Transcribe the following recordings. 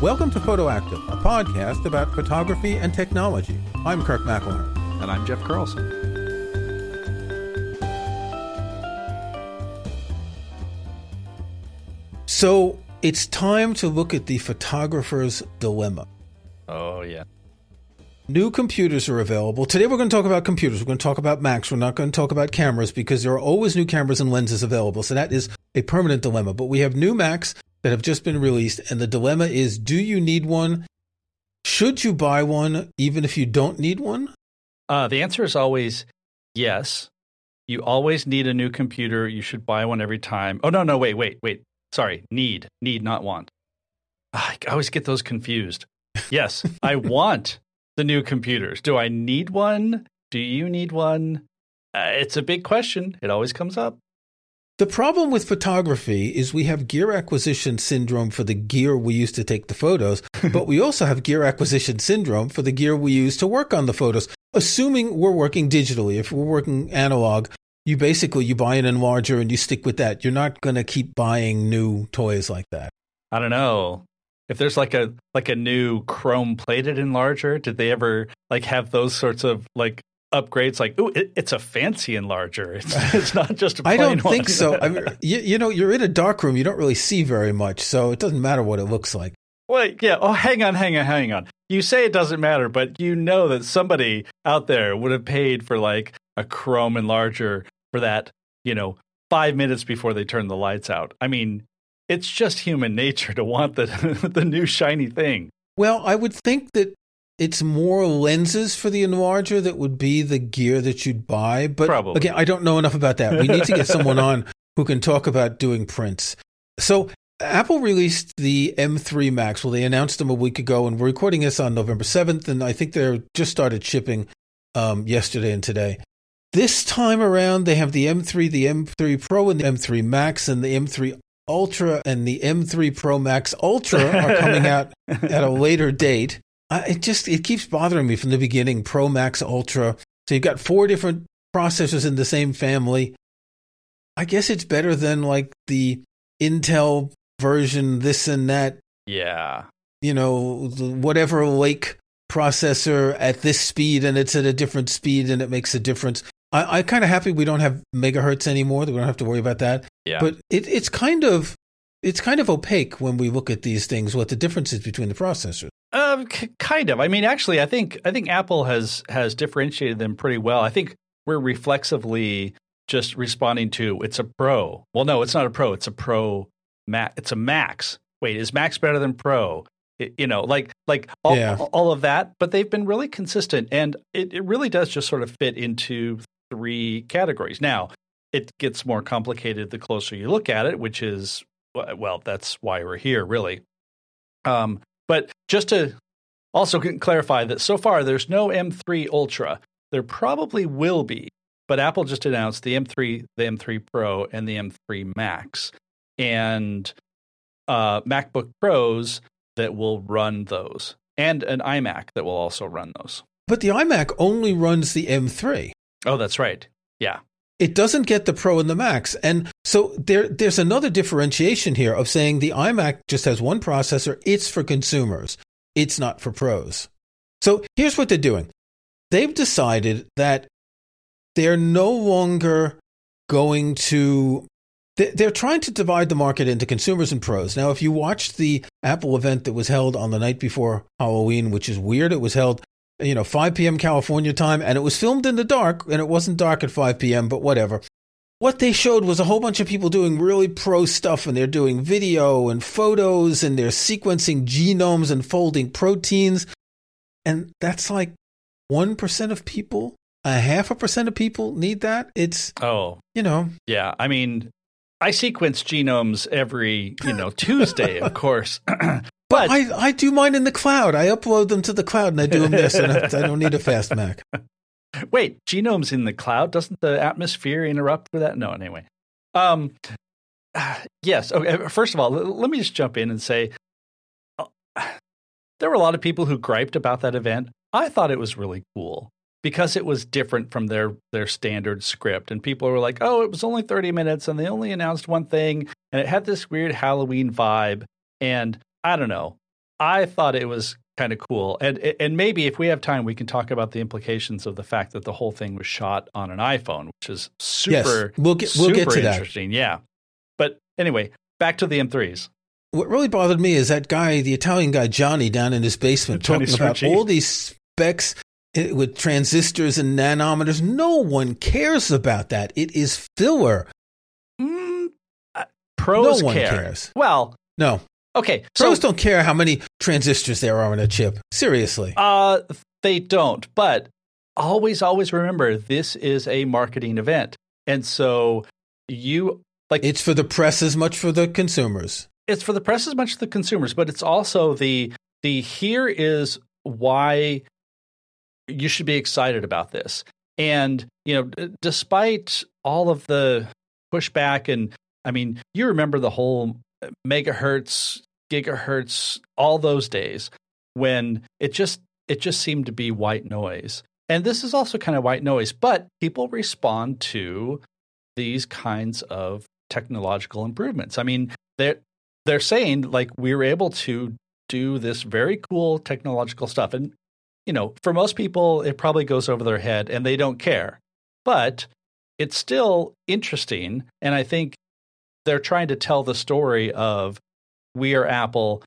Welcome to PhotoActive, a podcast about photography and technology. I'm Kirk McElhearn. And I'm Jeff Carlson. So it's time to look at the photographer's dilemma. Oh, yeah. New computers are available. Today we're going to talk about computers. We're going to talk about Macs. We're not going to talk about cameras because there are always new cameras and lenses available. So that is a permanent dilemma. But we have new Macs that have just been released, and the dilemma is do you need one? Should you buy one even if you don't need one? Uh, the answer is always yes. You always need a new computer. You should buy one every time. Oh, no, no, wait, wait, wait. Sorry, need, need, not want. Ah, I always get those confused. Yes, I want the new computers. Do I need one? Do you need one? Uh, it's a big question. It always comes up. The problem with photography is we have gear acquisition syndrome for the gear we use to take the photos, but we also have gear acquisition syndrome for the gear we use to work on the photos, assuming we're working digitally. If we're working analog, you basically you buy an enlarger and you stick with that. You're not going to keep buying new toys like that. I don't know if there's like a like a new chrome plated enlarger. Did they ever like have those sorts of like upgrades like oh it, it's a fancy enlarger. It's, it's not just I don't one. think so. I mean, you, you know you're in a dark room. You don't really see very much so it doesn't matter what it looks like. Wait yeah. Oh hang on hang on hang on. You say it doesn't matter but you know that somebody out there would have paid for like a chrome enlarger for that you know five minutes before they turn the lights out. I mean it's just human nature to want the the new shiny thing. Well I would think that it's more lenses for the enlarger that would be the gear that you'd buy. But Probably. again, I don't know enough about that. We need to get someone on who can talk about doing prints. So Apple released the M3 Max. Well, they announced them a week ago, and we're recording this on November 7th, and I think they're just started shipping um, yesterday and today. This time around, they have the M3, the M3 Pro, and the M3 Max, and the M3 Ultra and the M3 Pro Max Ultra are coming out at a later date. Uh, it just it keeps bothering me from the beginning. Pro Max Ultra. So you've got four different processors in the same family. I guess it's better than like the Intel version, this and that. Yeah. You know, whatever Lake processor at this speed and it's at a different speed and it makes a difference. I, am kind of happy we don't have megahertz anymore. That we don't have to worry about that. Yeah. But it, it's kind of it's kind of opaque when we look at these things. What the difference is between the processors. Uh, c- kind of. I mean, actually, I think I think Apple has has differentiated them pretty well. I think we're reflexively just responding to it's a Pro. Well, no, it's not a Pro. It's a Pro Max. It's a Max. Wait, is Max better than Pro? It, you know, like like all, yeah. all of that. But they've been really consistent, and it, it really does just sort of fit into three categories. Now, it gets more complicated the closer you look at it, which is well, that's why we're here, really. Um, but just to also clarify that so far there's no M3 Ultra. There probably will be, but Apple just announced the M3, the M3 Pro, and the M3 Max, and uh, MacBook Pros that will run those, and an iMac that will also run those. But the iMac only runs the M3. Oh, that's right. Yeah. It doesn't get the Pro and the Max. And so there, there's another differentiation here of saying the iMac just has one processor. It's for consumers. It's not for pros. So here's what they're doing. They've decided that they're no longer going to they're trying to divide the market into consumers and pros. Now, if you watched the Apple event that was held on the night before Halloween, which is weird, it was held you know, 5 p.m. California time, and it was filmed in the dark, and it wasn't dark at 5 p.m., but whatever. What they showed was a whole bunch of people doing really pro stuff, and they're doing video and photos, and they're sequencing genomes and folding proteins. And that's like 1% of people, a half a percent of people need that. It's, oh, you know. Yeah. I mean, I sequence genomes every, you know, Tuesday, of course. But I, I do mine in the cloud. I upload them to the cloud and I do them this, and I, I don't need a fast Mac. Wait, genome's in the cloud? Doesn't the atmosphere interrupt for that? No, anyway. Um, yes. Okay. First of all, let me just jump in and say uh, there were a lot of people who griped about that event. I thought it was really cool because it was different from their their standard script, and people were like, "Oh, it was only thirty minutes, and they only announced one thing, and it had this weird Halloween vibe." And I don't know. I thought it was kind of cool. And and maybe if we have time, we can talk about the implications of the fact that the whole thing was shot on an iPhone, which is super. Yes, we'll get we'll get to interesting. that. Yeah, but anyway, back to the M3s. What really bothered me is that guy, the Italian guy Johnny, down in his basement, talking about all these specs eh, with transistors and nanometers. No one cares about that. It is filler. Mm, uh, pros no one care. cares. Well, no. Okay, so, pros don't care how many transistors there are in a chip. Seriously, uh, they don't. But always, always remember this is a marketing event, and so you like it's for the press as much for the consumers. It's for the press as much as the consumers, but it's also the the here is why you should be excited about this. And you know, despite all of the pushback, and I mean, you remember the whole megahertz gigahertz, all those days when it just it just seemed to be white noise. And this is also kind of white noise, but people respond to these kinds of technological improvements. I mean, they're they're saying like we were able to do this very cool technological stuff. And you know, for most people it probably goes over their head and they don't care. But it's still interesting and I think they're trying to tell the story of we are Apple.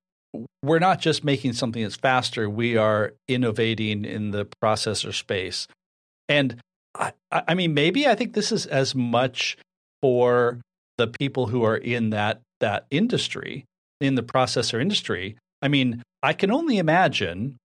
We're not just making something that's faster, we are innovating in the processor space. And I, I mean, maybe I think this is as much for the people who are in that that industry, in the processor industry. I mean, I can only imagine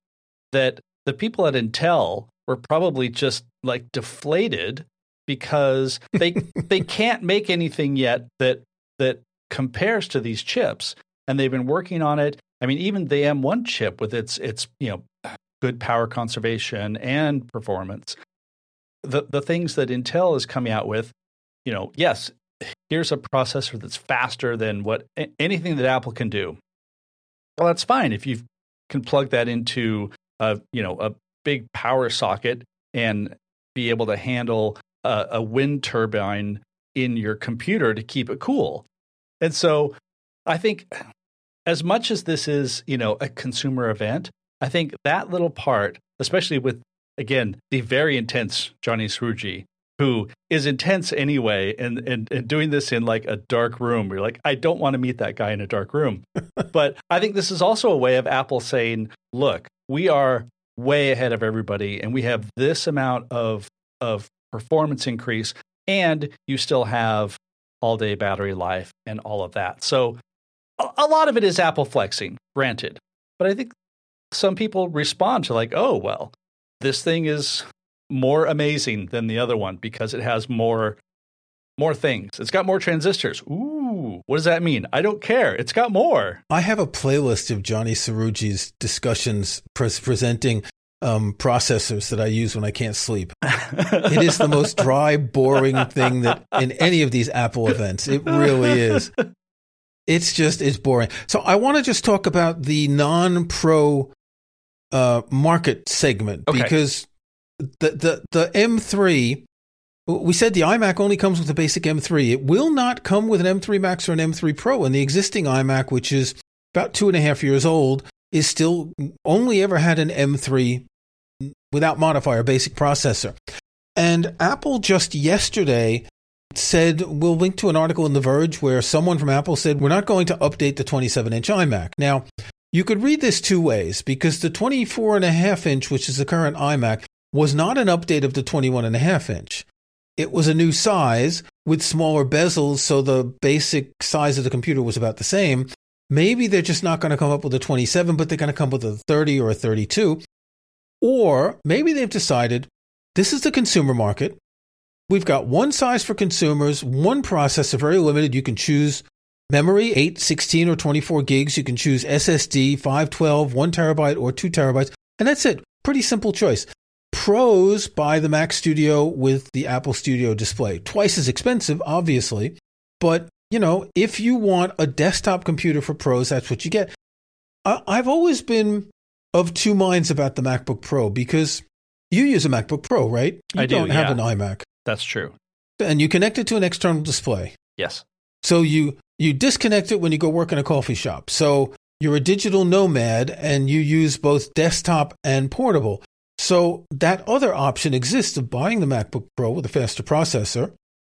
that the people at Intel were probably just like deflated because they they can't make anything yet that that compares to these chips and they've been working on it. I mean, even the M1 chip with its its you know good power conservation and performance, the the things that Intel is coming out with, you know, yes, here's a processor that's faster than what anything that Apple can do. Well, that's fine if you can plug that into a you know a big power socket and be able to handle a, a wind turbine in your computer to keep it cool. And so I think as much as this is, you know, a consumer event, I think that little part, especially with again the very intense Johnny Srouji, who is intense anyway, and, and and doing this in like a dark room, you're like, I don't want to meet that guy in a dark room. but I think this is also a way of Apple saying, look, we are way ahead of everybody, and we have this amount of of performance increase, and you still have all day battery life and all of that. So a lot of it is Apple flexing, granted. But I think some people respond to like, oh well, this thing is more amazing than the other one because it has more more things. It's got more transistors. Ooh, what does that mean? I don't care. It's got more. I have a playlist of Johnny Srouji's discussions presenting um, processors that I use when I can't sleep. it is the most dry, boring thing that in any of these Apple events. It really is. It's just it's boring. So I want to just talk about the non-pro uh, market segment okay. because the the the M3. We said the iMac only comes with a basic M3. It will not come with an M3 Max or an M3 Pro. And the existing iMac, which is about two and a half years old, is still only ever had an M3 without modifier, basic processor. And Apple just yesterday said we'll link to an article in The Verge where someone from Apple said we're not going to update the 27 inch iMac. Now, you could read this two ways because the 24 and a half inch, which is the current iMac, was not an update of the 21 and a half inch. It was a new size with smaller bezels, so the basic size of the computer was about the same. Maybe they're just not going to come up with a 27, but they're going to come up with a 30 or a 32. Or maybe they've decided this is the consumer market. We've got one size for consumers, one processor, very limited. You can choose memory, 8, 16, or 24 gigs. You can choose SSD, 512, 1 terabyte, or 2 terabytes. And that's it. Pretty simple choice. Pros buy the Mac Studio with the Apple Studio display. Twice as expensive, obviously. But, you know, if you want a desktop computer for pros, that's what you get. I've always been of two minds about the MacBook Pro because you use a MacBook Pro, right? You I do, don't have yeah. an iMac. That's true. And you connect it to an external display. Yes. So you you disconnect it when you go work in a coffee shop. So you're a digital nomad and you use both desktop and portable. So that other option exists of buying the MacBook Pro with a faster processor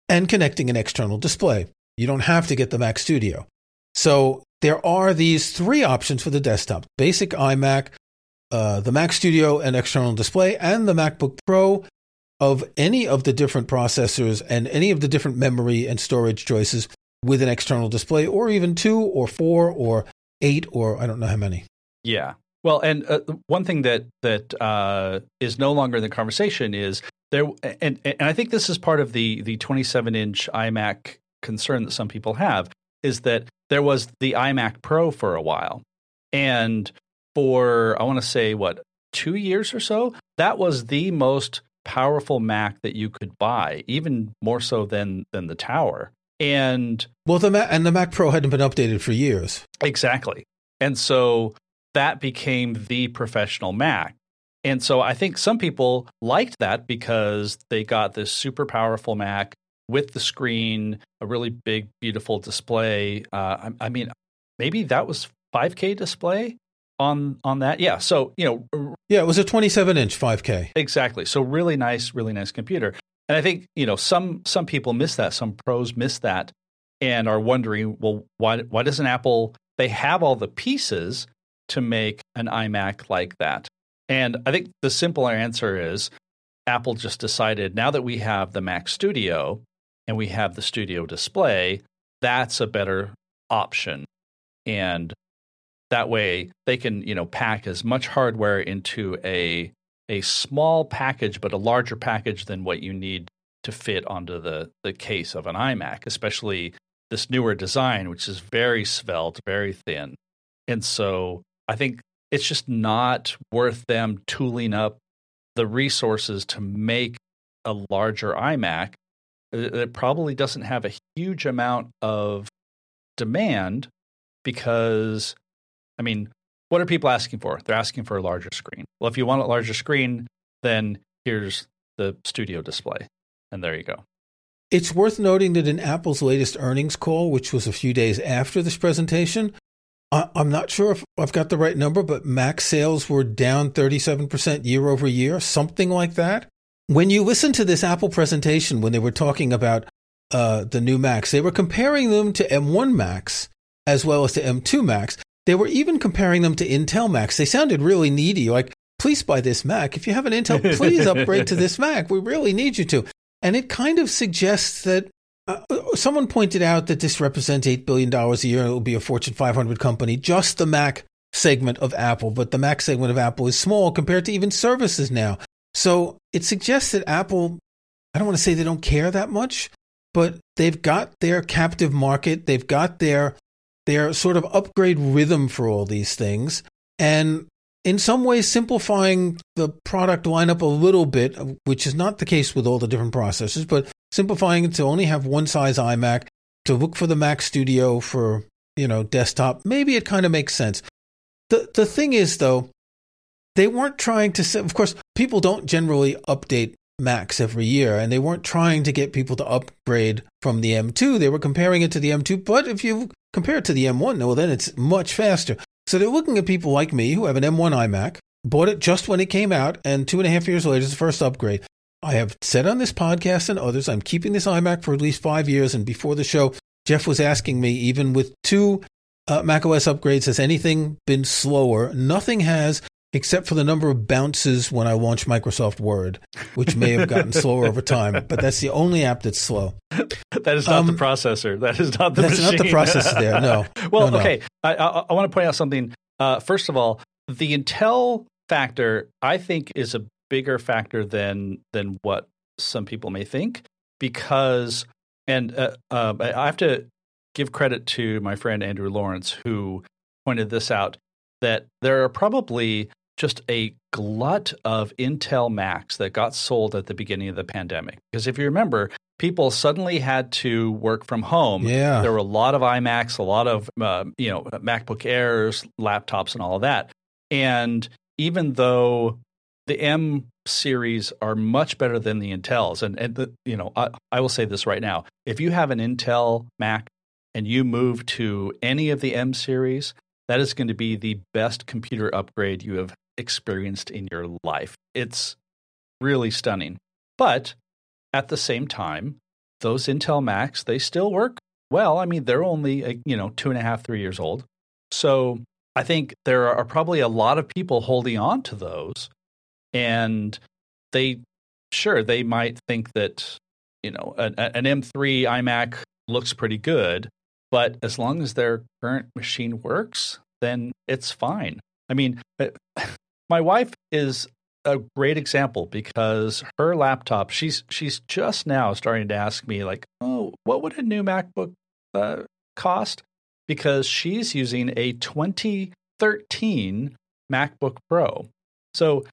and connecting an external display. You don't have to get the Mac Studio. So there are these three options for the desktop basic iMac, uh, the Mac Studio and external display, and the MacBook Pro of any of the different processors and any of the different memory and storage choices with an external display, or even two or four or eight or I don't know how many. Yeah. Well, and uh, one thing that that uh, is no longer in the conversation is there, and and I think this is part of the the 27 inch iMac concern that some people have is that there was the iMac Pro for a while, and for I want to say what two years or so, that was the most powerful Mac that you could buy, even more so than than the Tower. And well, the Mac and the Mac Pro hadn't been updated for years. Exactly, and so that became the professional Mac. And so I think some people liked that because they got this super powerful Mac with the screen, a really big, beautiful display. Uh, I, I, mean, maybe that was 5K display on on that. Yeah. So you know, yeah, it was a 27 inch 5K. Exactly. So really nice, really nice computer. And I think you know some some people miss that. Some pros miss that and are wondering, well, why why doesn't Apple? They have all the pieces to make an iMac like that. And I think the simpler answer is Apple just decided now that we have the Mac Studio and we have the Studio display, that's a better option. And that way they can, you know, pack as much hardware into a a small package but a larger package than what you need to fit onto the the case of an iMac, especially this newer design which is very svelte, very thin. And so I think it's just not worth them tooling up the resources to make a larger iMac. Uh, it probably doesn't have a huge amount of demand because, I mean, what are people asking for? They're asking for a larger screen. Well, if you want a larger screen, then here's the studio display. And there you go. It's worth noting that in Apple's latest earnings call, which was a few days after this presentation, I'm not sure if I've got the right number, but Mac sales were down 37% year over year, something like that. When you listen to this Apple presentation, when they were talking about uh, the new Macs, they were comparing them to M1 Macs as well as to M2 Macs. They were even comparing them to Intel Macs. They sounded really needy, like, please buy this Mac. If you have an Intel, please upgrade to this Mac. We really need you to. And it kind of suggests that uh, someone pointed out that this represents $8 billion a year. It will be a Fortune 500 company, just the Mac segment of Apple. But the Mac segment of Apple is small compared to even services now. So it suggests that Apple, I don't want to say they don't care that much, but they've got their captive market. They've got their, their sort of upgrade rhythm for all these things. And in some ways simplifying the product lineup a little bit, which is not the case with all the different processors, but simplifying it to only have one size iMac, to look for the Mac Studio for, you know, desktop. Maybe it kind of makes sense. The the thing is though, they weren't trying to of course, people don't generally update Macs every year, and they weren't trying to get people to upgrade from the M2. They were comparing it to the M2, but if you compare it to the M1, well, then it's much faster. So they're looking at people like me who have an M1 iMac, bought it just when it came out, and two and a half years later, is the first upgrade. I have said on this podcast and others, I'm keeping this iMac for at least five years. And before the show, Jeff was asking me, even with two uh, macOS upgrades, has anything been slower? Nothing has, except for the number of bounces when I launch Microsoft Word, which may have gotten slower over time. But that's the only app that's slow. that is not um, the processor. That is not the machine. that's machine. not the processor there. No. well, no, no. okay. I, I, I want to point out something. Uh, first of all, the Intel factor, I think, is a bigger factor than than what some people may think because and uh, uh, I have to give credit to my friend Andrew Lawrence who pointed this out that there are probably just a glut of Intel Macs that got sold at the beginning of the pandemic. Because if you remember, people suddenly had to work from home. Yeah. There were a lot of iMacs, a lot of uh, you know MacBook Airs, laptops, and all of that. And even though the M series are much better than the Intels. And, and the, you know, I, I will say this right now: if you have an Intel Mac and you move to any of the M series, that is going to be the best computer upgrade you have experienced in your life. It's really stunning. But at the same time, those Intel Macs, they still work well. I mean, they're only, you know, two and a half, three years old. So I think there are probably a lot of people holding on to those. And they, sure, they might think that, you know, an, an M3 iMac looks pretty good, but as long as their current machine works, then it's fine. I mean, uh, my wife is a great example because her laptop, she's she's just now starting to ask me like, "Oh, what would a new MacBook uh, cost?" Because she's using a 2013 MacBook Pro. So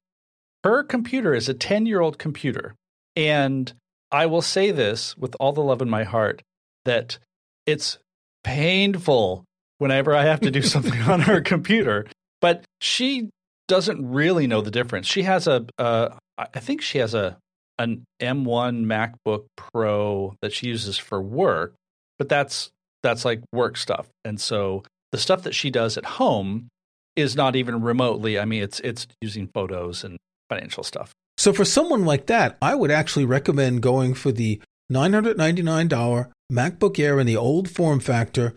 her computer is a 10-year-old computer, and I will say this with all the love in my heart that it's painful whenever I have to do something on her computer. But she doesn't really know the difference. She has a, uh, I think she has a an M1 MacBook Pro that she uses for work, but that's that's like work stuff. And so the stuff that she does at home is not even remotely. I mean, it's it's using photos and financial stuff. So for someone like that, I would actually recommend going for the $999 MacBook Air in the old form factor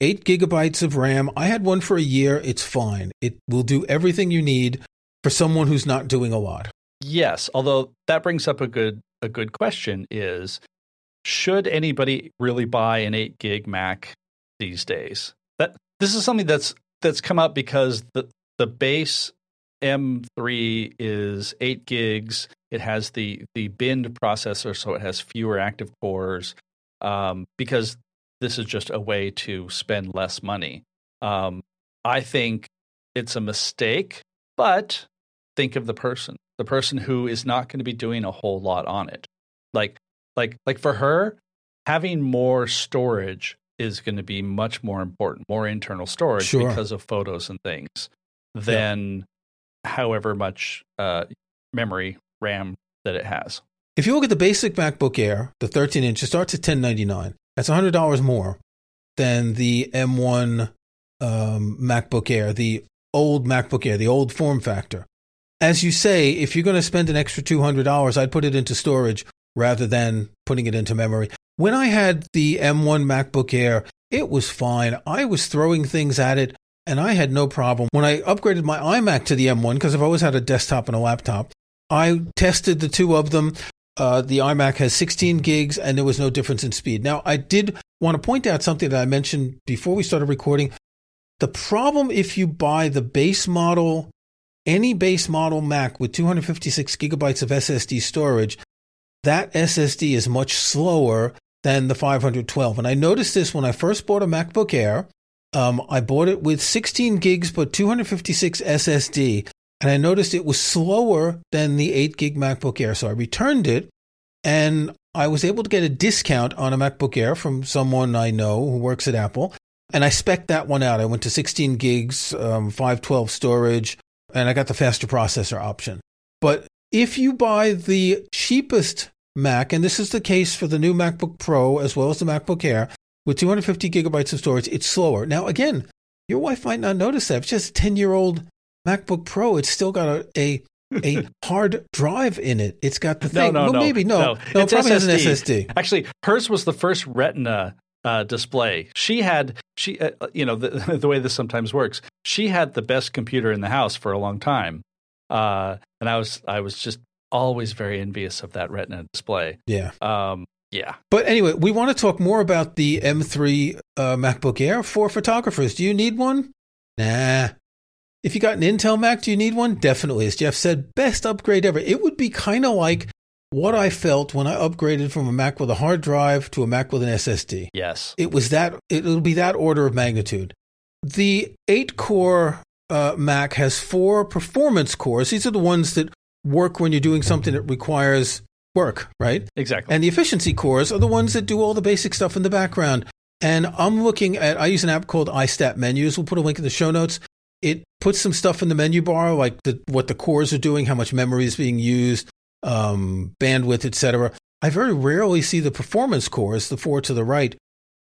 eight gigabytes of RAM. I had one for a year. It's fine. It will do everything you need for someone who's not doing a lot. Yes, although that brings up a good a good question is should anybody really buy an 8 gig Mac these days? That this is something that's that's come up because the the base M3 is 8 gigs. It has the the binned processor so it has fewer active cores. Um, because this is just a way to spend less money. Um, I think it's a mistake, but think of the person, the person who is not going to be doing a whole lot on it. Like, like, like for her, having more storage is going to be much more important, more internal storage sure. because of photos and things than yeah. however much uh, memory RAM that it has. If you look at the basic MacBook Air, the 13 inch, it starts at 1099. That's $100 more than the M1 um, MacBook Air, the old MacBook Air, the old form factor. As you say, if you're going to spend an extra $200, I'd put it into storage rather than putting it into memory. When I had the M1 MacBook Air, it was fine. I was throwing things at it and I had no problem. When I upgraded my iMac to the M1, because I've always had a desktop and a laptop, I tested the two of them. Uh, the iMac has 16 gigs, and there was no difference in speed. Now, I did want to point out something that I mentioned before we started recording. The problem if you buy the base model, any base model Mac with 256 gigabytes of SSD storage, that SSD is much slower than the 512. And I noticed this when I first bought a MacBook Air. Um, I bought it with 16 gigs but 256 SSD and I noticed it was slower than the 8 gig MacBook Air. So I returned it and I was able to get a discount on a MacBook Air from someone I know who works at Apple. And I spec that one out. I went to 16 gigs, um, 512 storage, and I got the faster processor option. But if you buy the cheapest Mac, and this is the case for the new MacBook Pro as well as the MacBook Air, with 250 gigabytes of storage, it's slower. Now, again, your wife might not notice that. It's just a 10 year old MacBook Pro, it's still got a, a a hard drive in it. It's got the thing. No, no, well, no. maybe no. No, no it probably SSD. has an SSD. Actually, hers was the first Retina uh, display. She had she uh, you know the, the way this sometimes works. She had the best computer in the house for a long time, uh, and I was I was just always very envious of that Retina display. Yeah. Um, yeah. But anyway, we want to talk more about the M3 uh, MacBook Air for photographers. Do you need one? Nah, if you got an Intel Mac, do you need one? Definitely. As Jeff said, best upgrade ever. It would be kind of like what I felt when I upgraded from a Mac with a hard drive to a Mac with an SSD. Yes. It was that, it'll be that order of magnitude. The eight core uh, Mac has four performance cores. These are the ones that work when you're doing something that requires work, right? Exactly. And the efficiency cores are the ones that do all the basic stuff in the background. And I'm looking at, I use an app called iStat Menus. We'll put a link in the show notes it puts some stuff in the menu bar, like the, what the cores are doing, how much memory is being used, um, bandwidth, etc. I very rarely see the performance cores, the four to the right,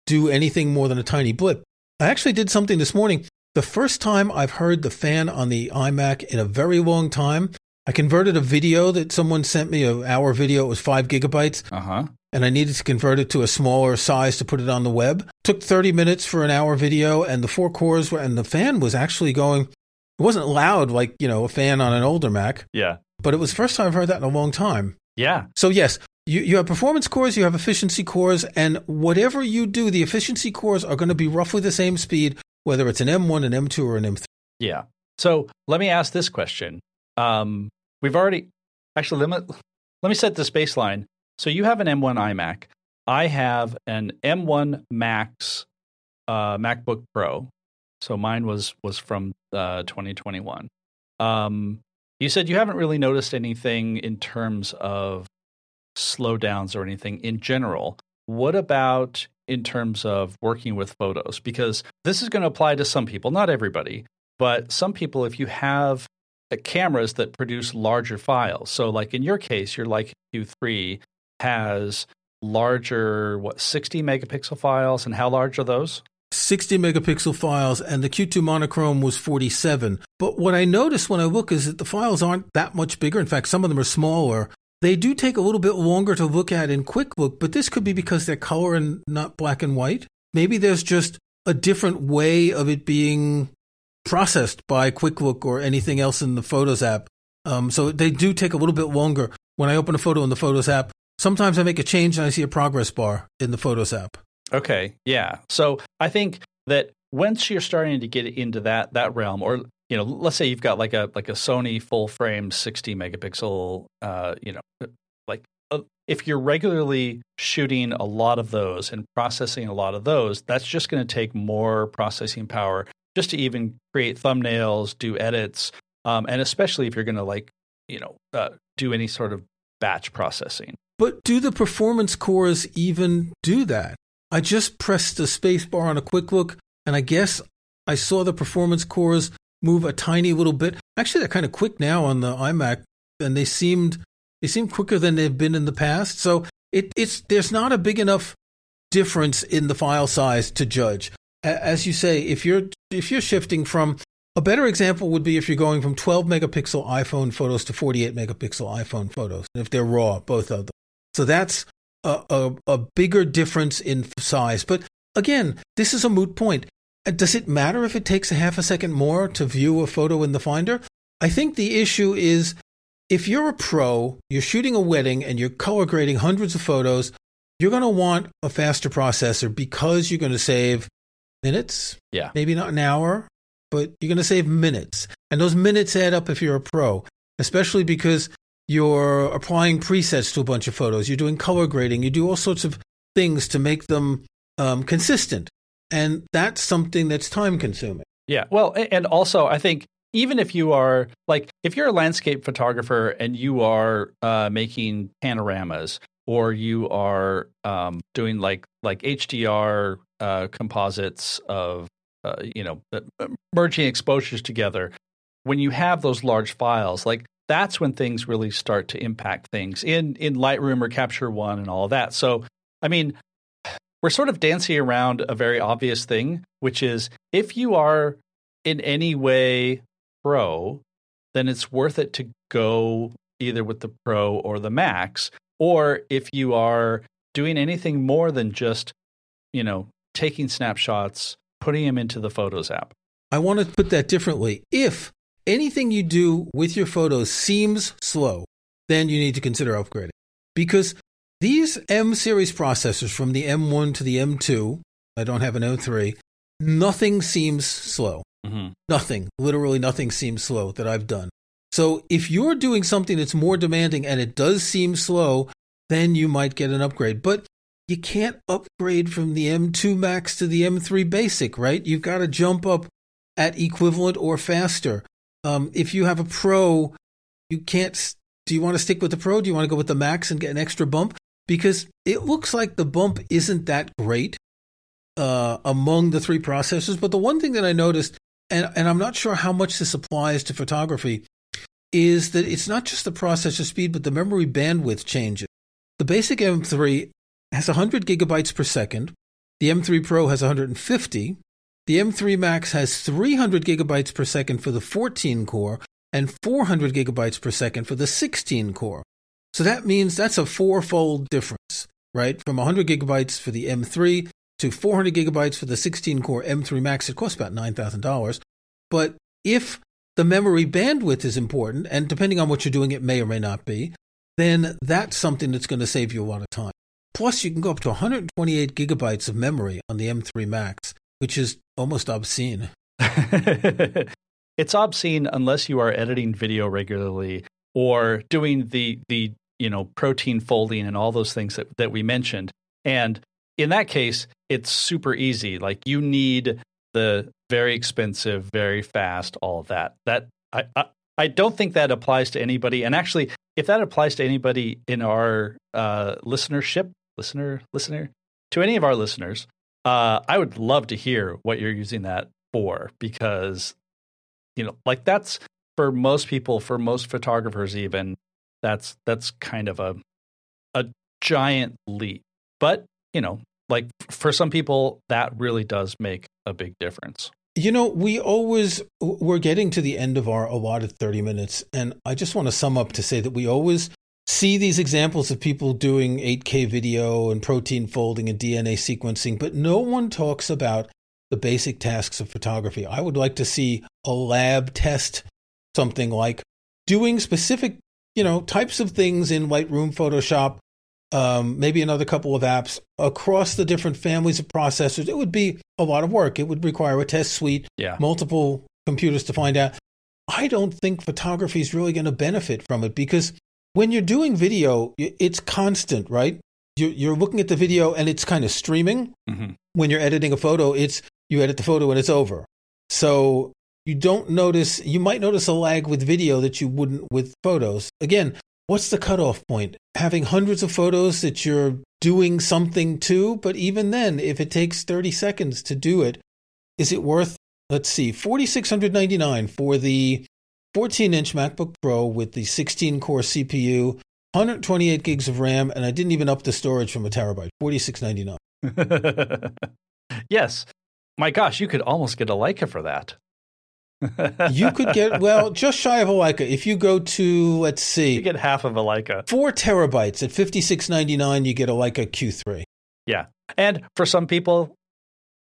do anything more than a tiny blip. I actually did something this morning. the first time I've heard the fan on the iMac in a very long time. I converted a video that someone sent me, an hour video. It was five gigabytes. Uh huh. And I needed to convert it to a smaller size to put it on the web. Took 30 minutes for an hour video, and the four cores were, and the fan was actually going. It wasn't loud like, you know, a fan on an older Mac, Yeah. but it was the first time I've heard that in a long time. Yeah. So yes, you, you have performance cores, you have efficiency cores, and whatever you do, the efficiency cores are going to be roughly the same speed, whether it's an M1, an M2, or an M3. Yeah. So let me ask this question. Um, we've already actually let me let me set this baseline. So you have an M1 iMac. I have an M1 Max uh, MacBook Pro. So mine was was from uh, 2021. Um, you said you haven't really noticed anything in terms of slowdowns or anything in general. What about in terms of working with photos? Because this is going to apply to some people, not everybody, but some people, if you have uh, cameras that produce larger files, so like in your case, your like Q3 has larger, what, 60 megapixel files, and how large are those? 60 megapixel files, and the Q2 monochrome was 47. But what I notice when I look is that the files aren't that much bigger. In fact, some of them are smaller. They do take a little bit longer to look at in quick look, but this could be because they're color and not black and white. Maybe there's just a different way of it being processed by quick look or anything else in the Photos app. Um, so they do take a little bit longer. When I open a photo in the Photos app, sometimes I make a change and I see a progress bar in the Photos app. Okay, yeah. So I think that once you're starting to get into that that realm, or you know, let's say you've got like a like a Sony full frame 60 megapixel, uh, you know, like uh, if you're regularly shooting a lot of those and processing a lot of those, that's just going to take more processing power just to even create thumbnails, do edits, um, and especially if you're going to like, you know, uh, do any sort of batch processing. But do the performance cores even do that? I just pressed the space bar on a quick look, and I guess I saw the performance cores move a tiny little bit. Actually, they're kind of quick now on the iMac, and they seemed they seem quicker than they've been in the past. So it, it's there's not a big enough difference in the file size to judge. As you say, if you're if you're shifting from a better example would be if you're going from 12 megapixel iPhone photos to 48 megapixel iPhone photos, if they're raw, both of them. So that's a, a, a bigger difference in size. But again, this is a moot point. Uh, does it matter if it takes a half a second more to view a photo in the Finder? I think the issue is if you're a pro, you're shooting a wedding and you're color grading hundreds of photos, you're going to want a faster processor because you're going to save minutes. Yeah. Maybe not an hour, but you're going to save minutes. And those minutes add up if you're a pro, especially because you're applying presets to a bunch of photos. You're doing color grading. You do all sorts of things to make them um, consistent. And that's something that's time consuming. Yeah. Well, and also, I think even if you are like, if you're a landscape photographer and you are uh, making panoramas or you are um, doing like like HDR uh, composites of uh, you know merging exposures together, when you have those large files, like that's when things really start to impact things in in Lightroom or Capture One and all that. So, I mean, we're sort of dancing around a very obvious thing, which is if you are in any way pro, then it's worth it to go either with the pro or the max. Or if you are doing anything more than just, you know, taking snapshots, putting them into the Photos app. I want to put that differently. If anything you do with your photos seems slow, then you need to consider upgrading. Because these M series processors from the M1 to the M2, I don't have an M3, nothing seems slow. Mm-hmm. Nothing, literally nothing seems slow that I've done. So if you're doing something that's more demanding and it does seem slow, then you might get an upgrade. But you can't upgrade from the M2 Max to the M3 Basic, right? You've got to jump up at equivalent or faster. Um, if you have a Pro, you can't. Do you want to stick with the Pro? Do you want to go with the Max and get an extra bump? Because it looks like the bump isn't that great uh, among the three processors. But the one thing that I noticed, and, and I'm not sure how much this applies to photography, is that it's not just the processor speed, but the memory bandwidth changes. The basic M3 has 100 gigabytes per second. The M3 Pro has 150. The M3 Max has 300 gigabytes per second for the 14 core and 400 gigabytes per second for the 16 core. So that means that's a fourfold difference, right? From 100 gigabytes for the M3 to 400 gigabytes for the 16 core M3 Max. It costs about $9,000. But if the memory bandwidth is important, and depending on what you're doing, it may or may not be, then that's something that's going to save you a lot of time. Plus, you can go up to 128 gigabytes of memory on the M3 Max, which is almost obscene. it's obscene unless you are editing video regularly or doing the the you know protein folding and all those things that, that we mentioned. And in that case, it's super easy. Like you need the very expensive, very fast, all of that. That I, I, I don't think that applies to anybody. And actually, if that applies to anybody in our uh, listenership, listener, listener, to any of our listeners, uh, I would love to hear what you're using that for because, you know, like that's for most people, for most photographers, even that's that's kind of a a giant leap. But you know, like for some people, that really does make a big difference. You know, we always we're getting to the end of our allotted 30 minutes and I just want to sum up to say that we always see these examples of people doing 8K video and protein folding and DNA sequencing, but no one talks about the basic tasks of photography. I would like to see a lab test something like doing specific, you know, types of things in Lightroom, Photoshop, um, maybe another couple of apps across the different families of processors. It would be a lot of work. It would require a test suite, yeah. multiple computers to find out. I don't think photography is really going to benefit from it because when you're doing video, it's constant, right? You're, you're looking at the video and it's kind of streaming. Mm-hmm. When you're editing a photo, it's you edit the photo and it's over. So you don't notice, you might notice a lag with video that you wouldn't with photos. Again, what's the cutoff point? Having hundreds of photos that you're doing something to, but even then, if it takes 30 seconds to do it, is it worth, let's see, 4699 for the 14 inch MacBook Pro with the 16 core CPU, 128 gigs of RAM, and I didn't even up the storage from a terabyte, 4699. yes. My gosh, you could almost get a Leica for that. you could get well just shy of a Leica if you go to let's see. You get half of a Leica. Four terabytes at fifty six ninety nine. You get a Leica Q three. Yeah, and for some people,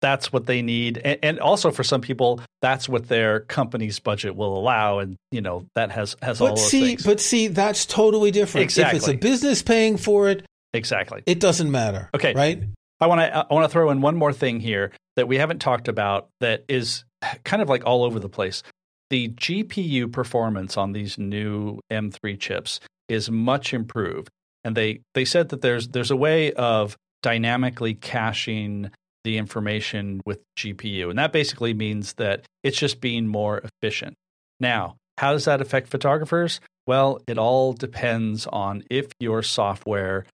that's what they need, and, and, also for some people, that's what their company's budget will allow, and you know that has has but all those see, things. But see, that's totally different. Exactly. If it's a business paying for it, exactly, it doesn't matter. Okay, right. I want to I want to throw in one more thing here that we haven't talked about that is kind of like all over the place. The GPU performance on these new M3 chips is much improved, and they they said that there's there's a way of dynamically caching the information with GPU, and that basically means that it's just being more efficient. Now, how does that affect photographers? Well, it all depends on if your software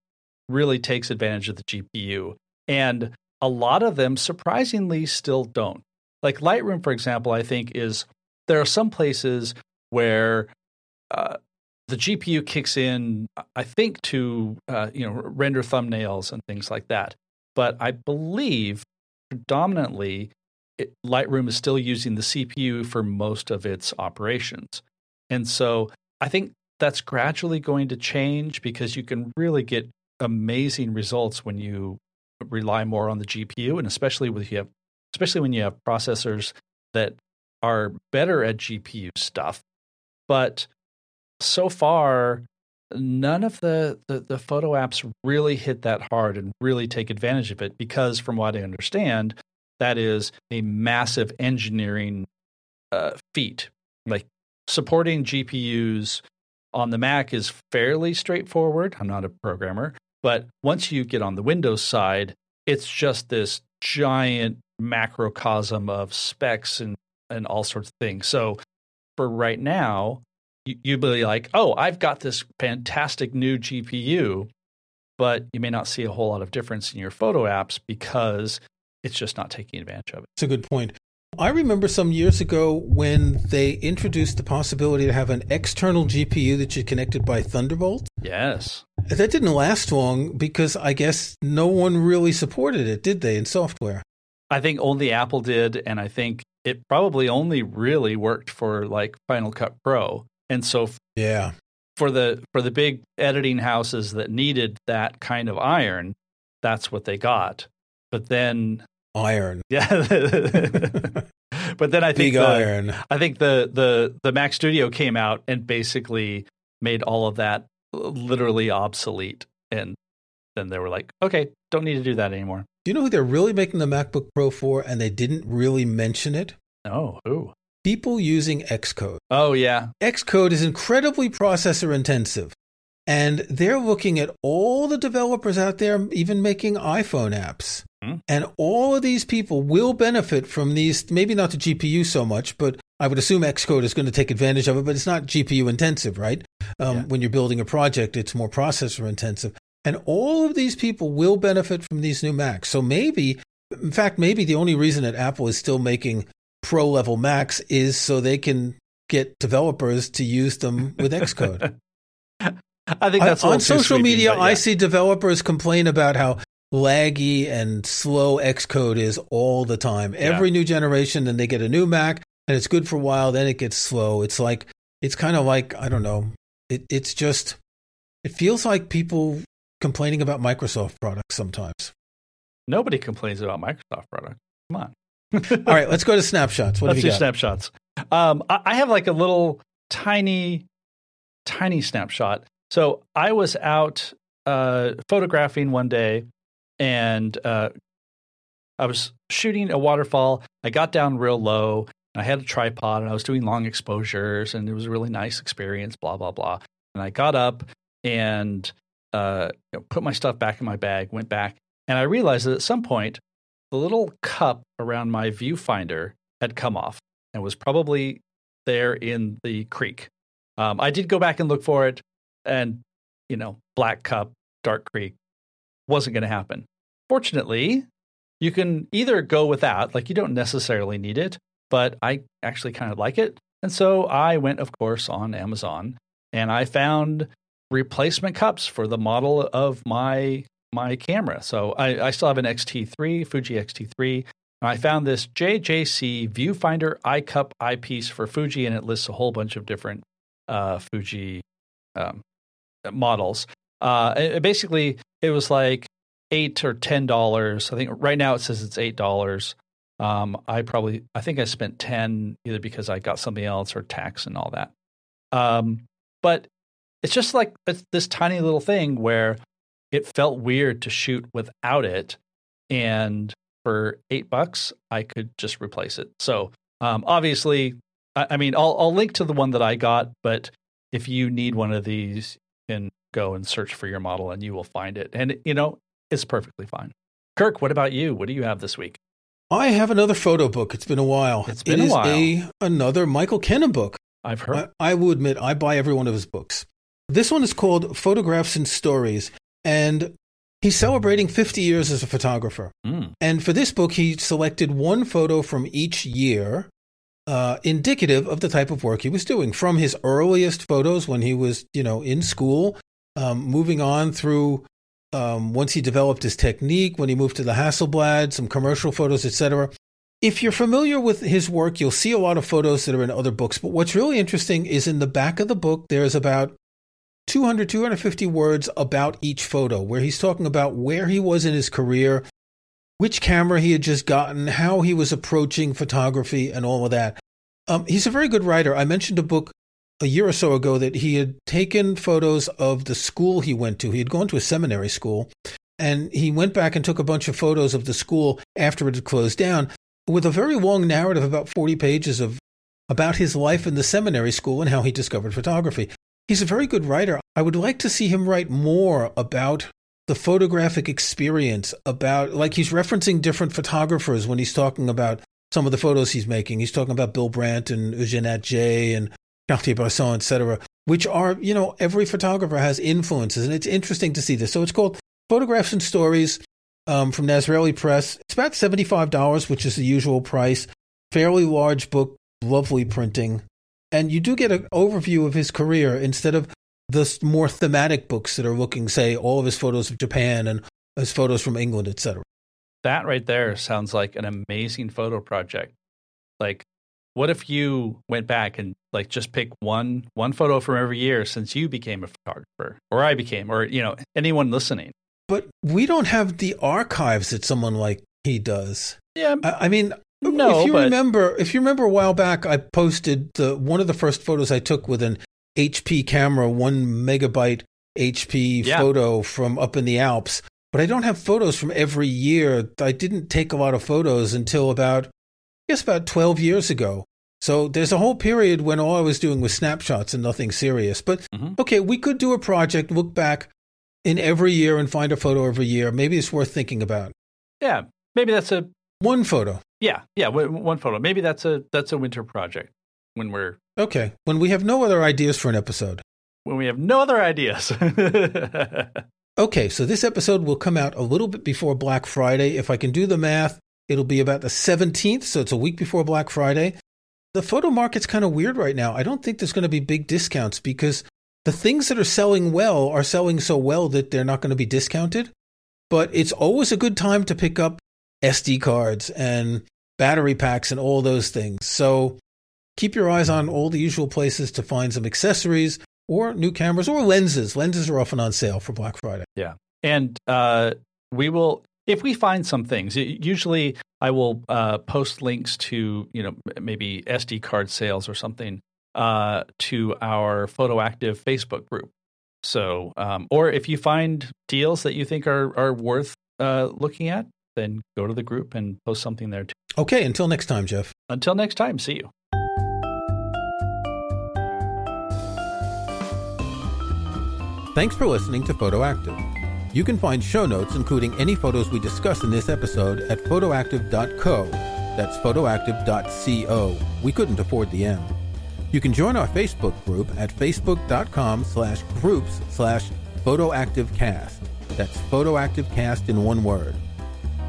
really takes advantage of the GPU. And a lot of them surprisingly still don't. Like Lightroom, for example, I think is there are some places where uh, the GPU kicks in, I think, to uh, you know render thumbnails and things like that. But I believe predominantly it, Lightroom is still using the CPU for most of its operations, and so I think that's gradually going to change because you can really get amazing results when you rely more on the GPU, and especially with you have, especially when you have processors that are better at GPU stuff. But so far, none of the, the, the photo apps really hit that hard and really take advantage of it because, from what I understand, that is a massive engineering uh, feat. Like supporting GPUs on the Mac is fairly straightforward. I'm not a programmer, but once you get on the Windows side, it's just this giant macrocosm of specs and, and all sorts of things. So for right now, you'd be like, oh, I've got this fantastic new GPU, but you may not see a whole lot of difference in your photo apps because it's just not taking advantage of it. It's a good point. I remember some years ago when they introduced the possibility to have an external GPU that you connected by Thunderbolt. Yes. That didn't last long because I guess no one really supported it, did they, in software? I think only Apple did, and I think it probably only really worked for like Final Cut Pro. And so, yeah, for the for the big editing houses that needed that kind of iron, that's what they got. But then iron, yeah. but then I think big the, iron. I think the the the Mac Studio came out and basically made all of that literally obsolete. And then they were like, okay, don't need to do that anymore. Do you know who they're really making the MacBook Pro for, and they didn't really mention it? Oh, who? People using Xcode. Oh, yeah. Xcode is incredibly processor intensive. And they're looking at all the developers out there, even making iPhone apps. Hmm. And all of these people will benefit from these, maybe not the GPU so much, but I would assume Xcode is going to take advantage of it, but it's not GPU intensive, right? Um, Yeah. When you're building a project, it's more processor intensive. And all of these people will benefit from these new Macs. So maybe, in fact, maybe the only reason that Apple is still making pro level Macs is so they can get developers to use them with Xcode. I think that's a on social media, but I see developers complain about how laggy and slow Xcode is all the time. Every new generation, then they get a new Mac, and it's good for a while, then it gets slow. It's like it's kind of like I don't know. It, it's just it feels like people complaining about Microsoft products sometimes. Nobody complains about Microsoft products. Come on. All right, let's go to snapshots. What Let's do snapshots. Um, I, I have like a little tiny, tiny snapshot. So I was out uh, photographing one day, and uh, I was shooting a waterfall. I got down real low. And I had a tripod, and I was doing long exposures, and it was a really nice experience. Blah blah blah. And I got up and uh, you know, put my stuff back in my bag. Went back, and I realized that at some point the little cup around my viewfinder had come off and was probably there in the creek. Um, I did go back and look for it, and you know, black cup, dark creek wasn't going to happen. Fortunately, you can either go without, like you don't necessarily need it, but I actually kind of like it. And so I went, of course, on Amazon and I found replacement cups for the model of my my camera. So I, I still have an XT3, Fuji XT3. And I found this JJC Viewfinder Eyecup eyepiece for Fuji, and it lists a whole bunch of different uh, Fuji um, models. Uh, it- basically, it was like eight or ten dollars. I think right now it says it's eight dollars. Um, I probably, I think I spent ten either because I got something else or tax and all that. Um, but it's just like it's this tiny little thing where it felt weird to shoot without it, and for eight bucks, I could just replace it. So um, obviously, I, I mean, I'll, I'll link to the one that I got, but if you need one of these, you can go and search for your model and you will find it. And, you know, it's perfectly fine. Kirk, what about you? What do you have this week? I have another photo book. It's been a while. It's been It a is while. a another Michael Kenna book. I've heard. I, I will admit, I buy every one of his books. This one is called Photographs and Stories, and he's celebrating 50 years as a photographer. Mm. And for this book, he selected one photo from each year, uh, indicative of the type of work he was doing. From his earliest photos when he was, you know, in school, um, moving on through um, once he developed his technique, when he moved to the Hasselblad, some commercial photos, etc. If you're familiar with his work, you'll see a lot of photos that are in other books. But what's really interesting is in the back of the book, there's about 200, 250 words about each photo, where he's talking about where he was in his career, which camera he had just gotten, how he was approaching photography, and all of that. Um, he's a very good writer. I mentioned a book a year or so ago that he had taken photos of the school he went to. He had gone to a seminary school, and he went back and took a bunch of photos of the school after it had closed down with a very long narrative, about 40 pages of about his life in the seminary school and how he discovered photography. He's a very good writer. I would like to see him write more about the photographic experience, about like he's referencing different photographers when he's talking about some of the photos he's making. He's talking about Bill Brandt and Eugene Atget and Cartier-Bresson, etc., which are, you know, every photographer has influences, and it's interesting to see this. So it's called Photographs and Stories um, from Nazraeli Press. It's about $75, which is the usual price. Fairly large book, lovely printing. And you do get an overview of his career instead of the more thematic books that are looking, say, all of his photos of Japan and his photos from England, etc. that right there sounds like an amazing photo project. Like, what if you went back and like just pick one one photo from every year since you became a photographer, or I became, or you know anyone listening? But we don't have the archives that someone like he does. Yeah, I, I mean, no, if you but- remember, if you remember a while back, I posted the one of the first photos I took with an HP camera, one megabyte HP Yeah. photo from up in the Alps. But I don't have photos from every year. I didn't take a lot of photos until about, I guess, about twelve years ago. So there's a whole period when all I was doing was snapshots and nothing serious. But Mhm. okay, we could do a project, look back in every year and find a photo every year. Maybe it's worth thinking about. yeah, maybe that's a One photo. yeah, yeah, w- one photo. Maybe that's a that's a winter project when we're Okay. When we have no other ideas for an episode. when we have no other ideas. Okay, so this episode will come out a little bit before Black Friday. If I can do the math, it'll be about the 17th, so it's a week before Black Friday. The photo market's kind of weird right now. I don't think there's going to be big discounts because the things that are selling well are selling so well that they're not going to be discounted. But it's always a good time to pick up SD cards and battery packs and all those things. So keep your eyes on all the usual places to find some accessories or new cameras or lenses. Lenses are often on sale for Black Friday. Yeah. And uh, we will if we find some things usually i will uh, post links to you know maybe sd card sales or something uh, to our PhotoActive facebook group so um, or if you find deals that you think are, are worth uh, looking at then go to the group and post something there too Okay, until next time, Jeff. until next time see you Thanks for listening to PhotoActive. You can find show notes, including any photos we discuss in this episode, at photoactive.co. That's photoactive.co. We couldn't afford the M. You can join our Facebook group at facebook.com slash groups slash photoactivecast. That's photoactivecast in one word.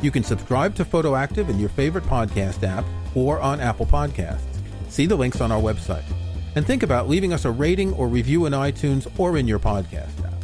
You can subscribe to PhotoActive in your favorite podcast app or on Apple Podcasts. See the links on our website. And think about leaving us a rating or review in iTunes or in your podcast app.